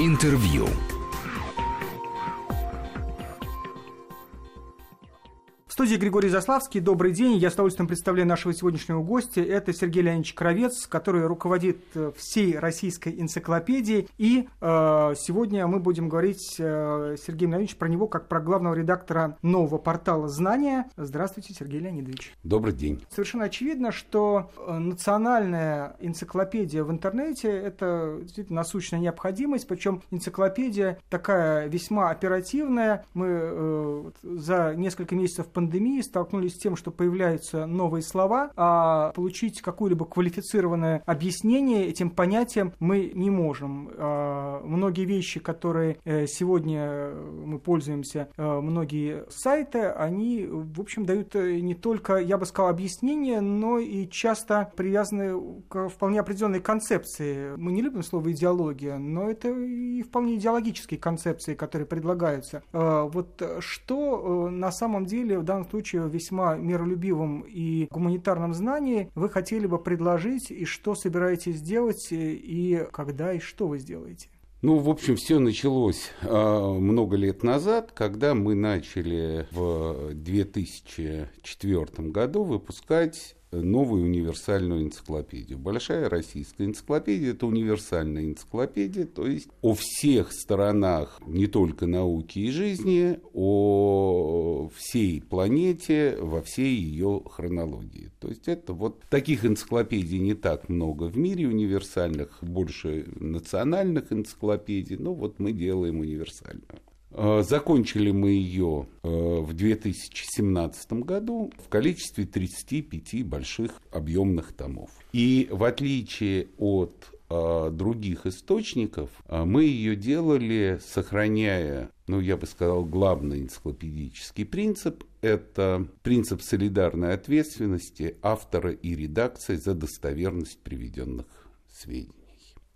Интервью. Студии Григорий Заславский. Добрый день. Я с удовольствием представляю нашего сегодняшнего гостя. Это Сергей Леонидович Кровец, который руководит э, всей российской энциклопедией. И э, сегодня мы будем говорить, э, Сергей Леонидович, про него как про главного редактора нового портала «Знания». Здравствуйте, Сергей Леонидович. Добрый день. Совершенно очевидно, что э, национальная энциклопедия в интернете – это действительно насущная необходимость. Причем энциклопедия такая весьма оперативная. Мы э, за несколько месяцев пандемии пандемии столкнулись с тем, что появляются новые слова, а получить какое-либо квалифицированное объяснение этим понятиям мы не можем. А, многие вещи, которые э, сегодня мы пользуемся, э, многие сайты, они, в общем, дают э, не только, я бы сказал, объяснение, но и часто привязаны к вполне определенной концепции. Мы не любим слово идеология, но это и вполне идеологические концепции, которые предлагаются. А, вот что на самом деле в данном данном случае весьма миролюбивом и гуманитарном знании вы хотели бы предложить, и что собираетесь делать, и когда, и что вы сделаете? Ну, в общем, все началось э, много лет назад, когда мы начали в 2004 году выпускать новую универсальную энциклопедию. Большая российская энциклопедия – это универсальная энциклопедия, то есть о всех сторонах не только науки и жизни, о всей планете во всей ее хронологии. То есть это вот таких энциклопедий не так много в мире универсальных, больше национальных энциклопедий, но вот мы делаем универсальную. Э, закончили мы ее э, в 2017 году в количестве 35 больших объемных томов. И в отличие от э, других источников, мы ее делали, сохраняя, ну, я бы сказал, главный энциклопедический принцип – это принцип солидарной ответственности автора и редакции за достоверность приведенных сведений.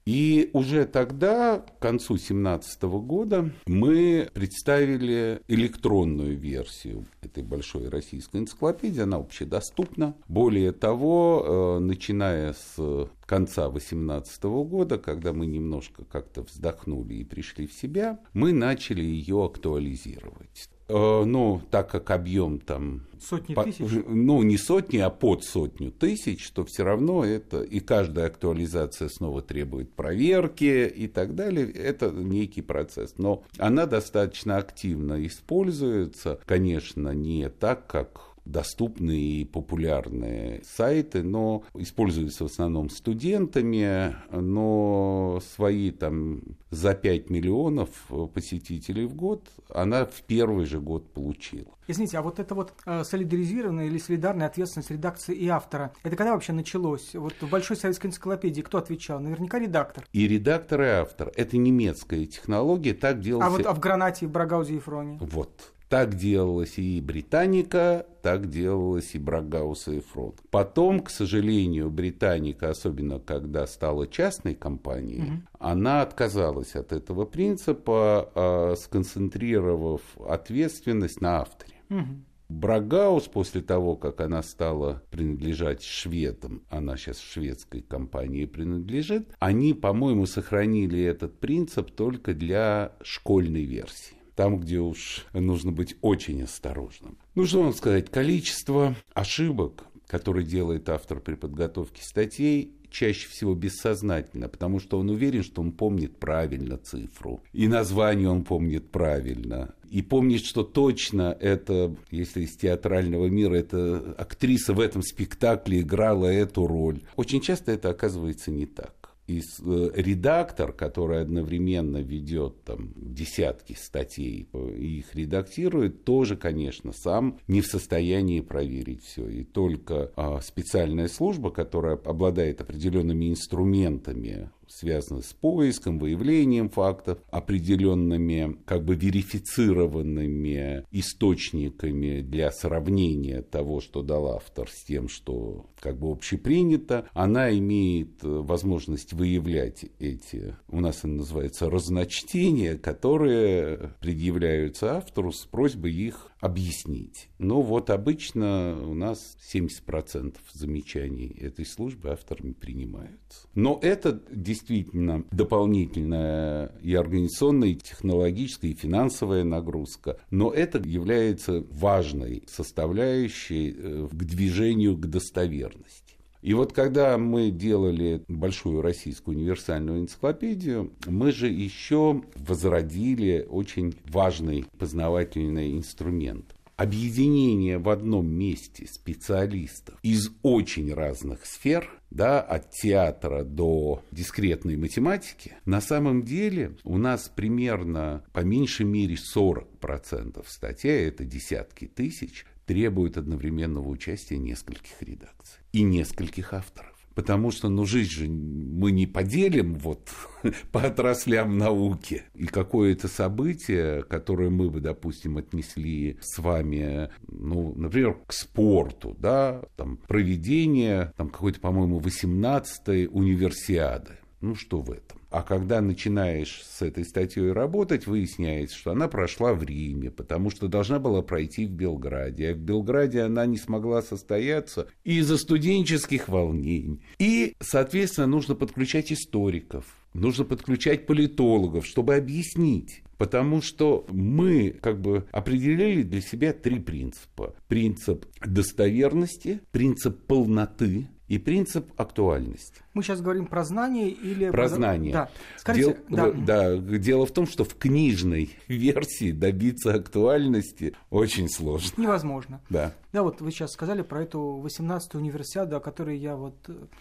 И уже тогда, к концу 2017 года, мы представили электронную версию этой большой российской энциклопедии. Она общедоступна. Более того, э, начиная с конца 2018 года, когда мы немножко как-то вздохнули и пришли в себя, мы начали ее актуализировать. Э, ну, так как объем там... Сотни по, тысяч? Ну, не сотни, а под сотню тысяч, что все равно это... И каждая актуализация снова требует проверки и так далее. Это некий процесс. Но она достаточно активно используется. Конечно, не так, как доступные и популярные сайты, но используются в основном студентами, но свои там за 5 миллионов посетителей в год она в первый же год получила. Извините, а вот это вот э, солидаризированная или солидарная ответственность редакции и автора, это когда вообще началось? Вот в Большой советской энциклопедии кто отвечал? Наверняка редактор. И редактор, и автор. Это немецкая технология, так делалось... А вот а в Гранате, в Брагаузе и Фроне? Вот. Так делалось и Британика, так делалось и Брагаус и Фронт. Потом, к сожалению, Британика, особенно когда стала частной компанией, угу. она отказалась от этого принципа, э, сконцентрировав ответственность на авторе. Угу. Брагаус, после того, как она стала принадлежать шведам, она сейчас шведской компании принадлежит, они, по-моему, сохранили этот принцип только для школьной версии там, где уж нужно быть очень осторожным. Ну, что вам сказать, количество ошибок, которые делает автор при подготовке статей, чаще всего бессознательно, потому что он уверен, что он помнит правильно цифру. И название он помнит правильно. И помнит, что точно это, если из театрального мира, это актриса в этом спектакле играла эту роль. Очень часто это оказывается не так и э, редактор, который одновременно ведет там десятки статей и их редактирует, тоже, конечно, сам не в состоянии проверить все. И только а, специальная служба, которая обладает определенными инструментами связаны с поиском, выявлением фактов, определенными как бы верифицированными источниками для сравнения того, что дал автор с тем, что как бы общепринято, она имеет возможность выявлять эти, у нас это называется разночтения, которые предъявляются автору с просьбой их объяснить. Но вот обычно у нас 70% замечаний этой службы авторами принимаются. Но это действительно действительно дополнительная и организационная, и технологическая, и финансовая нагрузка, но это является важной составляющей э, к движению к достоверности. И вот когда мы делали большую российскую универсальную энциклопедию, мы же еще возродили очень важный познавательный инструмент объединение в одном месте специалистов из очень разных сфер, да, от театра до дискретной математики, на самом деле у нас примерно по меньшей мере 40% статей, а это десятки тысяч, требуют одновременного участия нескольких редакций и нескольких авторов. Потому что, ну, жизнь же мы не поделим вот по отраслям науки. И какое-то событие, которое мы бы, допустим, отнесли с вами, ну, например, к спорту, да, там, проведение, там, какой-то, по-моему, 18-й универсиады. Ну, что в этом? А когда начинаешь с этой статьей работать, выясняется, что она прошла в Риме, потому что должна была пройти в Белграде. А в Белграде она не смогла состояться из-за студенческих волнений. И, соответственно, нужно подключать историков, нужно подключать политологов, чтобы объяснить. Потому что мы как бы определили для себя три принципа. Принцип достоверности, принцип полноты и принцип актуальности. Мы сейчас говорим про знание или... Про знание. Да. Скажите, Дел... да. да. Дело в том, что в книжной версии добиться актуальности очень сложно. Невозможно. Да. Да, вот вы сейчас сказали про эту 18-ю универсиаду, о которой я вот...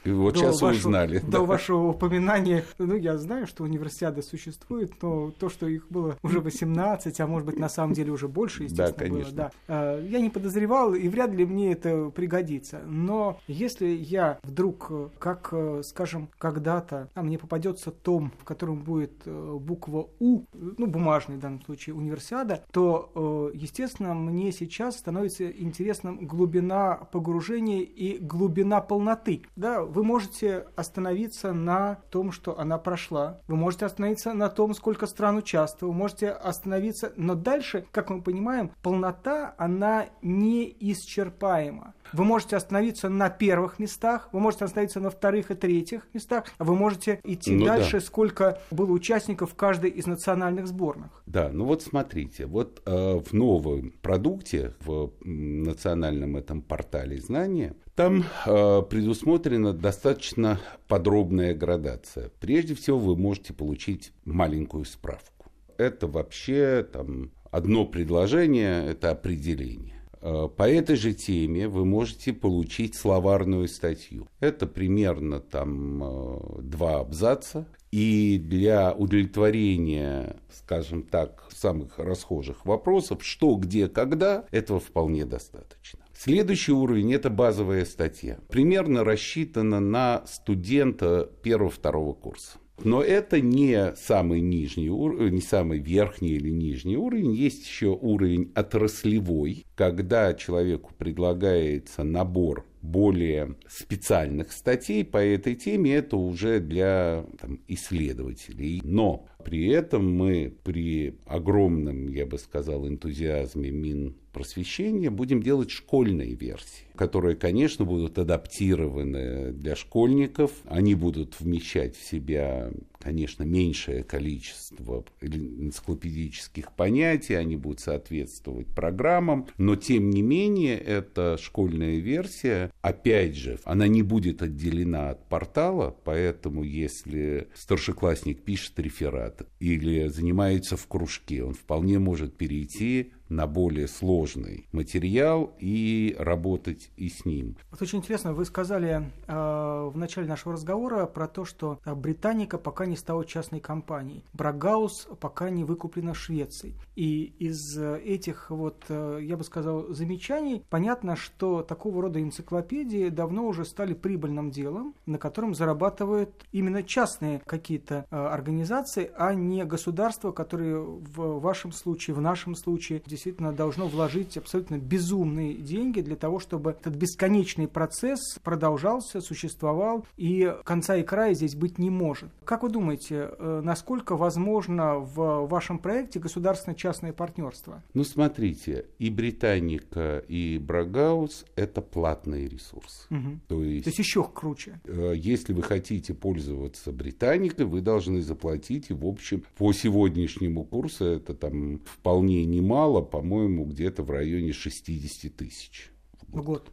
И вот сейчас вашего, узнали. До да. вашего упоминания, ну, я знаю, что универсиады существуют, но то, что их было уже 18, а может быть, на самом деле уже больше, естественно, да, конечно. было. Да, Я не подозревал, и вряд ли мне это пригодится. Но если я вдруг, как, скажем, когда-то, а мне попадется том, в котором будет э, буква У, ну, бумажный в данном случае, универсиада, то, э, естественно, мне сейчас становится интересно известном глубина погружения и глубина полноты. Да, вы можете остановиться на том, что она прошла. Вы можете остановиться на том, сколько стран участвовало. Вы можете остановиться, но дальше, как мы понимаем, полнота, она неисчерпаема. Вы можете остановиться на первых местах, вы можете остановиться на вторых и третьих местах, а вы можете идти ну, дальше, да. сколько было участников каждой из национальных сборных. Да, ну вот смотрите, вот э, в новом продукте, в национальном этом портале знания, там э, предусмотрена достаточно подробная градация. Прежде всего, вы можете получить маленькую справку. Это вообще там одно предложение, это определение. Э, по этой же теме вы можете получить словарную статью. Это примерно там э, два абзаца. И для удовлетворения, скажем так, самых расхожих вопросов, что, где, когда, этого вполне достаточно. Следующий уровень – это базовая статья. Примерно рассчитана на студента первого-второго курса. Но это не самый нижний уровень, не самый верхний или нижний уровень. Есть еще уровень отраслевой, когда человеку предлагается набор более специальных статей по этой теме, это уже для там, исследователей. Но при этом мы при огромном, я бы сказал, энтузиазме Минпросвещения будем делать школьные версии которые, конечно, будут адаптированы для школьников. Они будут вмещать в себя, конечно, меньшее количество энциклопедических понятий, они будут соответствовать программам, но, тем не менее, эта школьная версия, опять же, она не будет отделена от портала, поэтому если старшеклассник пишет реферат или занимается в кружке, он вполне может перейти на более сложный материал и работать и с ним. Вот очень интересно, вы сказали э, в начале нашего разговора про то, что Британика пока не стала частной компанией, Брагаус пока не выкуплена Швецией. И из этих вот, э, я бы сказал, замечаний понятно, что такого рода энциклопедии давно уже стали прибыльным делом, на котором зарабатывают именно частные какие-то э, организации, а не государства, которые в вашем случае, в нашем случае, здесь действительно должно вложить абсолютно безумные деньги для того, чтобы этот бесконечный процесс продолжался, существовал, и конца и края здесь быть не может. Как вы думаете, э, насколько возможно в вашем проекте государственно-частное партнерство? Ну, смотрите, и Британика, и Брагаус – это платные ресурсы. Угу. То, есть, То есть еще круче. Э, если вы хотите пользоваться Британикой, вы должны заплатить, и, в общем, по сегодняшнему курсу это там вполне немало, по-моему, где-то в районе 60 тысяч. В год.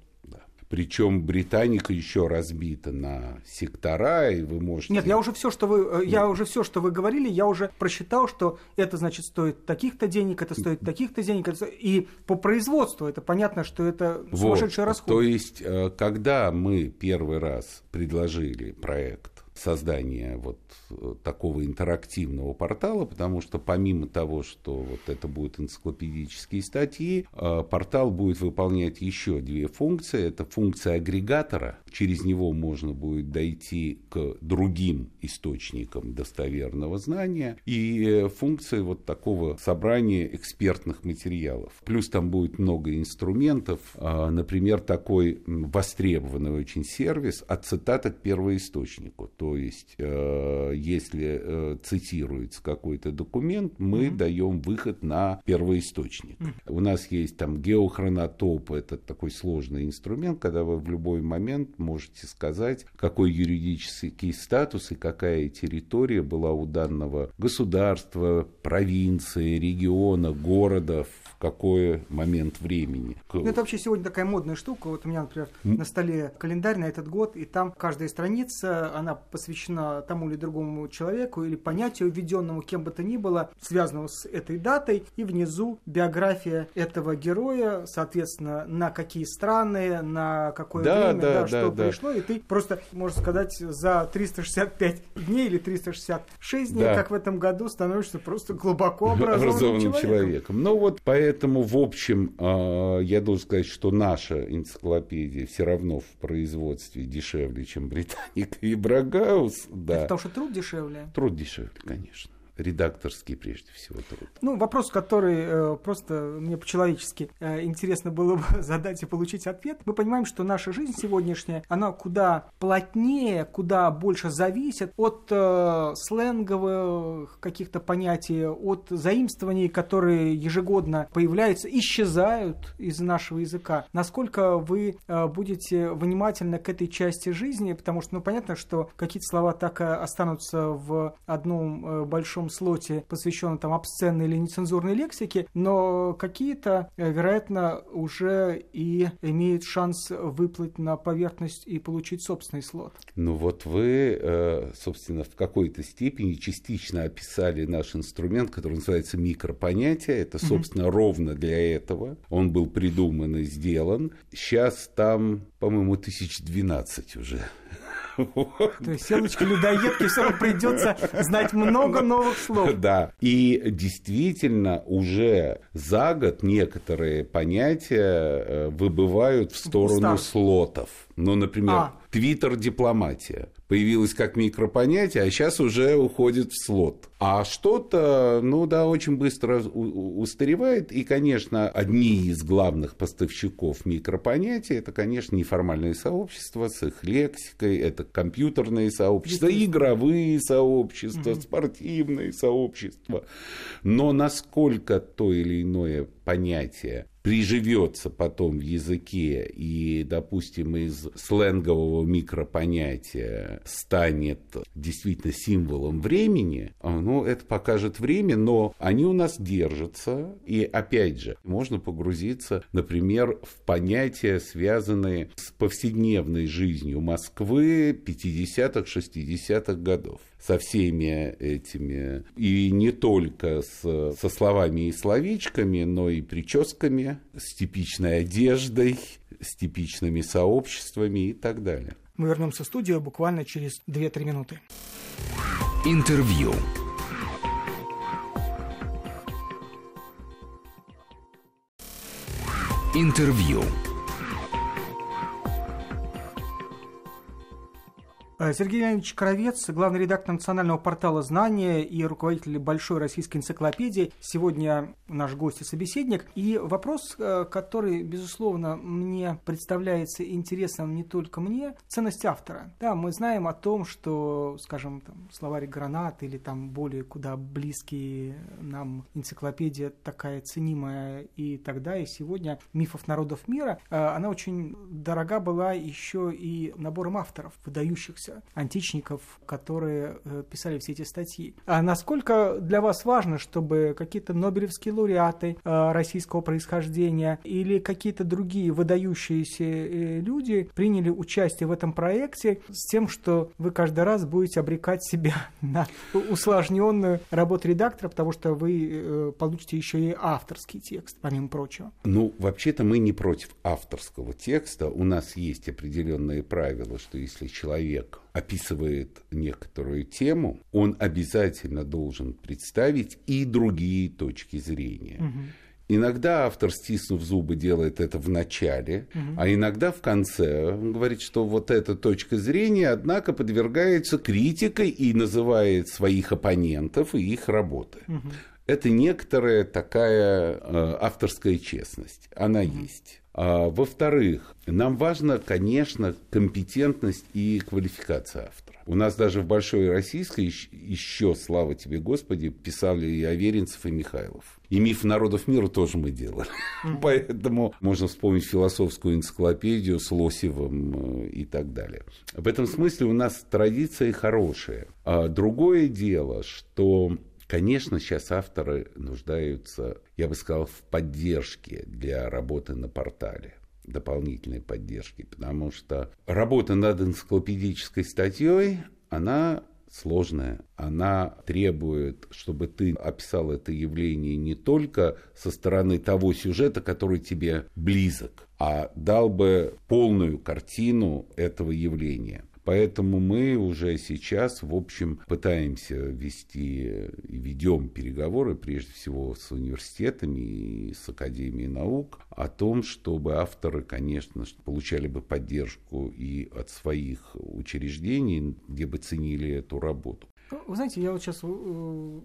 Причем Британика еще разбита на сектора, и вы можете... Нет, я уже все, что вы, э, я уже все, что вы говорили, я уже просчитал, что это, значит, стоит таких-то денег, это стоит таких-то денег, это... и по производству это понятно, что это сумасшедший вот. расход. То есть, э, когда мы первый раз предложили проект создания вот э, такого интерактивного портала, потому что помимо того, что вот это будут энциклопедические статьи, э, портал будет выполнять еще две функции. Это функция агрегатора, через него можно будет дойти к другим источникам достоверного знания, и э, функция вот такого собрания экспертных материалов. Плюс там будет много инструментов, например, такой востребованный очень сервис от цитат к первоисточнику. То есть, э, если э, цитируется какой-то документ, мы mm-hmm. даем выход на первоисточник. Mm-hmm. У нас есть там геохронотоп, это такой сложный инструмент, когда вы в любой момент можете сказать, какой юридический статус и какая территория была у данного государства, провинции, региона, города, какой момент времени. Ну, это вообще сегодня такая модная штука. Вот у меня, например, на столе календарь на этот год, и там каждая страница, она посвящена тому или другому человеку или понятию, введенному кем бы то ни было, связанному с этой датой, и внизу биография этого героя, соответственно, на какие страны, на какое да, время, да, да, да, что да. пришло, и ты просто, можно сказать, за 365 дней или 366 дней, да. как в этом году, становишься просто глубоко образованным, образованным человеком. человеком. Ну вот поэтому, в общем, а, я должен сказать, что наша энциклопедия все равно в производстве дешевле, чем Британика и Брага, Хаус, да. Это потому что труд дешевле? Труд дешевле, конечно редакторский прежде всего труд. Ну, вопрос, который э, просто мне по-человечески э, интересно было бы задать и получить ответ. Мы понимаем, что наша жизнь сегодняшняя, она куда плотнее, куда больше зависит от э, сленговых каких-то понятий, от заимствований, которые ежегодно появляются, исчезают из нашего языка. Насколько вы э, будете внимательны к этой части жизни, потому что, ну, понятно, что какие-то слова так и останутся в одном э, большом слоте, посвященном там обсценной или нецензурной лексике, но какие-то, э, вероятно, уже и имеют шанс выплыть на поверхность и получить собственный слот. Ну вот вы, э, собственно, в какой-то степени частично описали наш инструмент, который называется микропонятие. Это, собственно, mm-hmm. ровно для этого. Он был придуман и сделан. Сейчас там, по-моему, тысяч двенадцать уже то есть селочка людоедки все равно придется знать много новых слов. Да. И действительно уже за год некоторые понятия э, выбывают в сторону слотов. Ну, например, а. Твиттер-дипломатия появилась как микропонятие, а сейчас уже уходит в слот. А что-то, ну да, очень быстро устаревает. И, конечно, одни из главных поставщиков микропонятий это, конечно, неформальные сообщества с их лексикой, это компьютерные сообщества, игровые сообщества, спортивные сообщества. Но насколько то или иное понятие приживется потом в языке и, допустим, из сленгового микропонятия станет действительно символом времени, а, ну, это покажет время, но они у нас держатся. И, опять же, можно погрузиться, например, в понятия, связанные с повседневной жизнью Москвы 50-х, 60-х годов со всеми этими, и не только с, со словами и словечками, но и прическами, с типичной одеждой, с типичными сообществами и так далее. Мы вернемся в студию буквально через 2-3 минуты. Интервью. Интервью. Сергей Леонидович Кровец, главный редактор национального портала «Знания» и руководитель Большой российской энциклопедии. Сегодня наш гость и собеседник. И вопрос, э, который, безусловно, мне представляется интересным не только мне, ценность автора. Да, мы знаем о том, что, скажем, там, словарь Гранат или там более куда близкие нам энциклопедия такая ценимая и тогда, и сегодня мифов народов мира, э, она очень дорога была еще и набором авторов, выдающихся античников, которые э, писали все эти статьи. А насколько для вас важно, чтобы какие-то нобелевские лауреаты э, российского происхождения или какие-то другие выдающиеся э, люди приняли участие в этом проекте с тем, что вы каждый раз будете обрекать себя на усложненную работу редактора, потому что вы получите еще и авторский текст, помимо прочего? Ну, вообще-то мы не против авторского текста. У нас есть определенные правила, что если человек описывает некоторую тему, он обязательно должен представить и другие точки зрения. Угу. Иногда автор, стиснув зубы, делает это в начале, угу. а иногда в конце. Он говорит, что вот эта точка зрения, однако, подвергается критикой и называет своих оппонентов и их работы. Угу. Это некоторая такая э, авторская честность. Она угу. есть. А, во-вторых, нам важно, конечно, компетентность и квалификация автора. У нас даже в Большой Российской еще, слава тебе, Господи, писали и Аверинцев, и Михайлов. И миф народов мира тоже мы делали. Поэтому можно вспомнить философскую энциклопедию с Лосевым э, и так далее. В этом смысле у нас традиция хорошая. А другое дело, что Конечно, сейчас авторы нуждаются, я бы сказал, в поддержке для работы на портале дополнительной поддержки, потому что работа над энциклопедической статьей, она сложная. Она требует, чтобы ты описал это явление не только со стороны того сюжета, который тебе близок, а дал бы полную картину этого явления. Поэтому мы уже сейчас, в общем, пытаемся вести и ведем переговоры, прежде всего, с университетами и с Академией наук, о том, чтобы авторы, конечно, получали бы поддержку и от своих учреждений, где бы ценили эту работу. Вы знаете, я вот сейчас, э,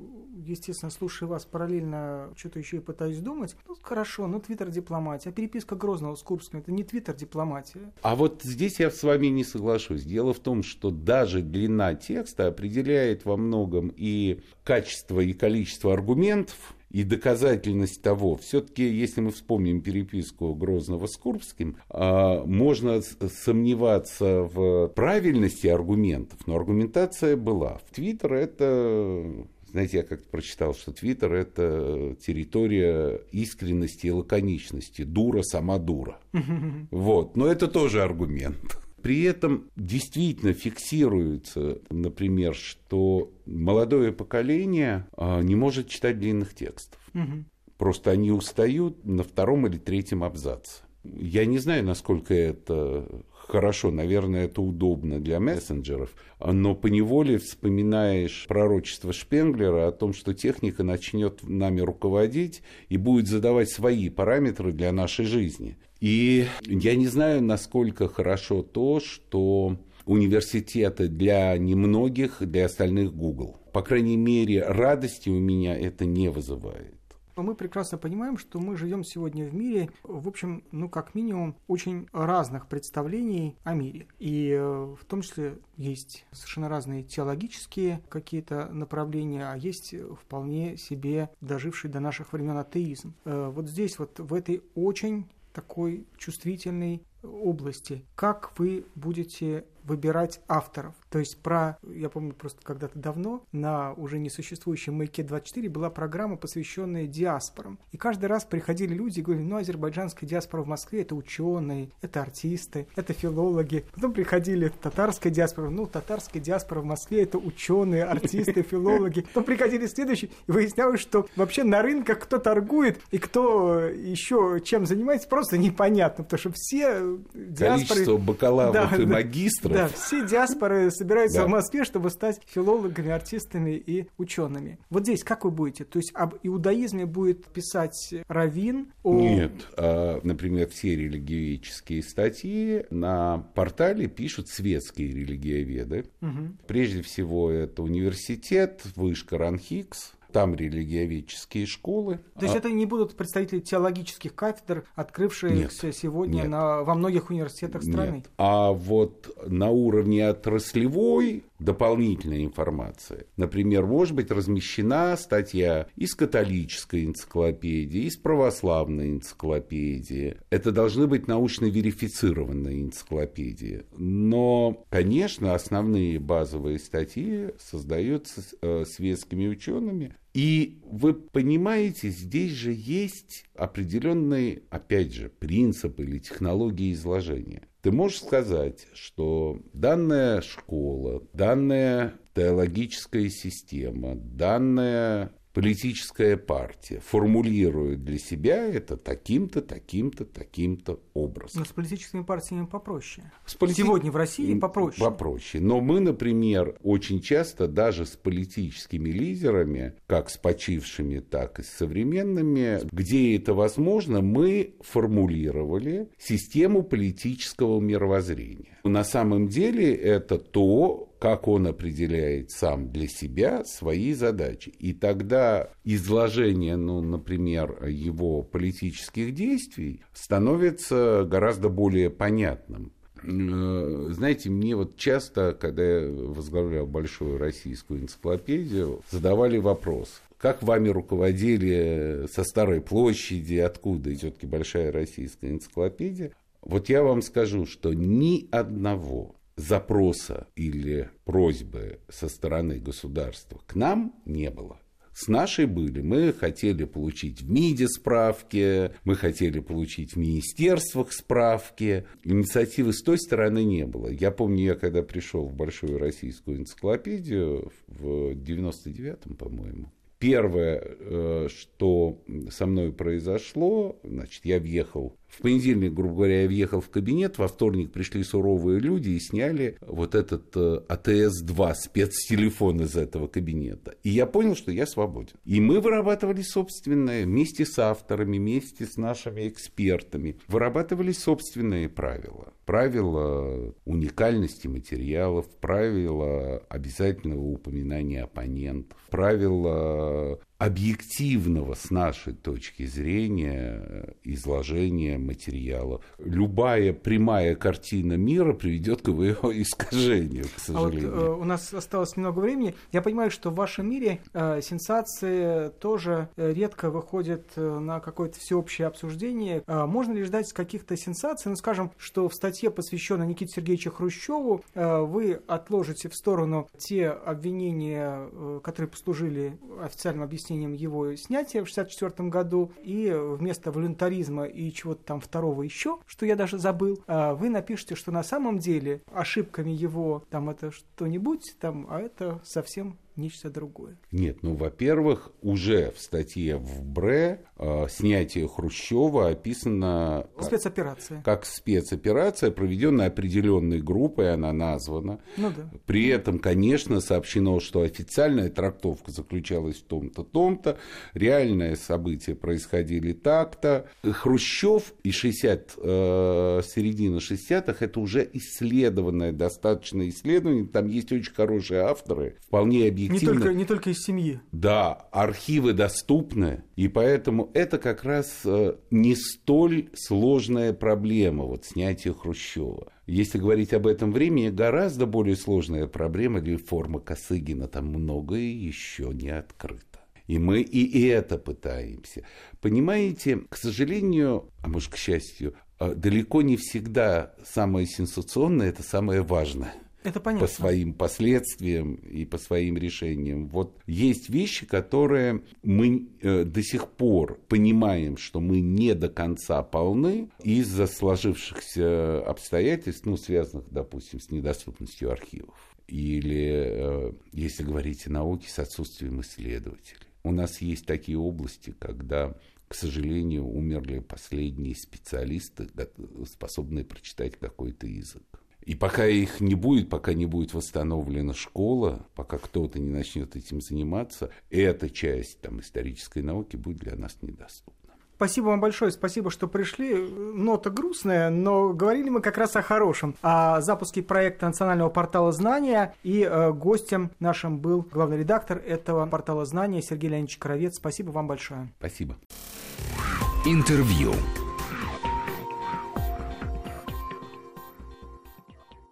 естественно, слушаю вас, параллельно что-то еще и пытаюсь думать. Ну, хорошо, ну, твиттер-дипломатия. А переписка Грозного с Курбским – это не твиттер-дипломатия. А вот здесь я с вами не соглашусь. Дело в том, что даже длина текста определяет во многом и качество, и количество аргументов, и доказательность того, все-таки, если мы вспомним переписку Грозного с Курбским, а, можно сомневаться в правильности аргументов, но аргументация была. В Твиттер это знаете, я как-то прочитал, что Твиттер – это территория искренности и лаконичности. Дура сама дура. Вот. Но это тоже аргумент. При этом действительно фиксируется, например, что молодое поколение а, не может читать длинных текстов. Угу. Просто они устают на втором или третьем абзаце. Я не знаю, насколько это хорошо, наверное, это удобно для мессенджеров, но поневоле вспоминаешь пророчество Шпенглера о том, что техника начнет нами руководить и будет задавать свои параметры для нашей жизни. И я не знаю, насколько хорошо то, что университеты для немногих, для остальных Google. По крайней мере, радости у меня это не вызывает. Мы прекрасно понимаем, что мы живем сегодня в мире, в общем, ну, как минимум, очень разных представлений о мире. И э, в том числе есть совершенно разные теологические какие-то направления, а есть вполне себе доживший до наших времен атеизм. Э, вот здесь, вот в этой очень такой чувствительной области. Как вы будете выбирать авторов? То есть про, я помню просто когда-то давно на уже несуществующем Маяке 24 была программа, посвященная диаспорам. И каждый раз приходили люди и говорили, ну, азербайджанская диаспора в Москве – это ученые, это артисты, это филологи. Потом приходили татарская диаспора, ну, татарская диаспора в Москве – это ученые, артисты, филологи. Потом приходили следующие, и выяснялось, что вообще на рынках кто торгует и кто еще чем занимается, просто непонятно, потому что все диаспоры... Количество бакалавров да, и магистров Да, все диаспоры собираются да. в Москве, чтобы стать филологами, артистами и учеными. Вот здесь как вы будете? То есть об иудаизме будет писать Равин? О... Нет, а, например, все религиоведческие статьи на портале пишут светские религиоведы. Угу. Прежде всего, это университет, вышка Ранхикс, там религиоведческие школы. То есть а... это не будут представители теологических кафедр, открывшиеся нет, сегодня нет. На, во многих университетах страны? Нет. А вот на уровне отраслевой дополнительная информация. Например, может быть размещена статья из католической энциклопедии, из православной энциклопедии. Это должны быть научно верифицированные энциклопедии. Но, конечно, основные базовые статьи создаются э, светскими учеными, и вы понимаете, здесь же есть определенные, опять же, принципы или технологии изложения. Ты можешь сказать, что данная школа, данная теологическая система, данная политическая партия формулирует для себя это таким-то, таким-то, таким-то образом. Но с политическими партиями попроще. С полити... Сегодня в России попроще. Попроще. Но мы, например, очень часто даже с политическими лидерами, как с почившими, так и с современными, где это возможно, мы формулировали систему политического мировоззрения. На самом деле это то, как он определяет сам для себя свои задачи. И тогда изложение, ну, например, его политических действий становится гораздо более понятным. Э, знаете, мне вот часто, когда я возглавлял большую российскую энциклопедию, задавали вопрос, как вами руководили со Старой площади, откуда идет большая российская энциклопедия. Вот я вам скажу, что ни одного запроса или просьбы со стороны государства к нам не было. С нашей были. Мы хотели получить в МИДе справки, мы хотели получить в министерствах справки. Инициативы с той стороны не было. Я помню, я когда пришел в Большую российскую энциклопедию в 99-м, по-моему, Первое, э, что со мной произошло, значит, я въехал в понедельник, грубо говоря, я въехал в кабинет, во вторник пришли суровые люди и сняли вот этот э, АТС-2 спецтелефон из этого кабинета. И я понял, что я свободен. И мы вырабатывали собственные, вместе с авторами, вместе с нашими экспертами, вырабатывали собственные правила. Правила уникальности материалов, правила обязательного упоминания оппонентов, правила объективного с нашей точки зрения изложения материала. Любая прямая картина мира приведет к его искажению, к сожалению. А вот, э, у нас осталось немного времени. Я понимаю, что в вашем мире э, сенсации тоже э, редко выходят э, на какое-то всеобщее обсуждение. Э, можно ли ждать каких-то сенсаций? Ну, скажем, что в статье, посвященной Никите Сергеевичу Хрущеву, э, вы отложите в сторону те обвинения, э, которые послужили официальным объяснением объяснением его снятия в 1964 году, и вместо волюнтаризма и чего-то там второго еще, что я даже забыл, а, вы напишите, что на самом деле ошибками его там это что-нибудь, там, а это совсем нечто другое. Нет, ну, во-первых, уже в статье в БРЭ э, снятие Хрущева описано как, спецоперация. как спецоперация, проведенная определенной группой, она названа. Ну, да. При этом, конечно, сообщено, что официальная трактовка заключалась в том-то, том-то, реальные события происходили так-то. Хрущев и 60, э, середина 60-х, это уже исследованное, достаточно исследование, там есть очень хорошие авторы, вполне объективные объективно... Не только, не только из семьи. Да, архивы доступны, и поэтому это как раз э, не столь сложная проблема, вот снятие Хрущева. Если говорить об этом времени, гораздо более сложная проблема реформа Косыгина. Там многое еще не открыто. И мы и это пытаемся. Понимаете, к сожалению, а может, к счастью, э, далеко не всегда самое сенсационное – это самое важное. Это понятно. по своим последствиям и по своим решениям. Вот есть вещи, которые мы э, до сих пор понимаем, что мы не до конца полны из-за сложившихся обстоятельств, ну, связанных, допустим, с недоступностью архивов. Или, э, если говорить о науке, с отсутствием исследователей. У нас есть такие области, когда к сожалению, умерли последние специалисты, способные прочитать какой-то язык. И пока их не будет, пока не будет восстановлена школа, пока кто-то не начнет этим заниматься, эта часть там, исторической науки будет для нас недоступна. Спасибо вам большое, спасибо, что пришли. Нота грустная, но говорили мы как раз о хорошем. О запуске проекта национального портала знания. И э, гостем нашим был главный редактор этого портала знания Сергей Леонидович Кровец. Спасибо вам большое. Спасибо. Интервью.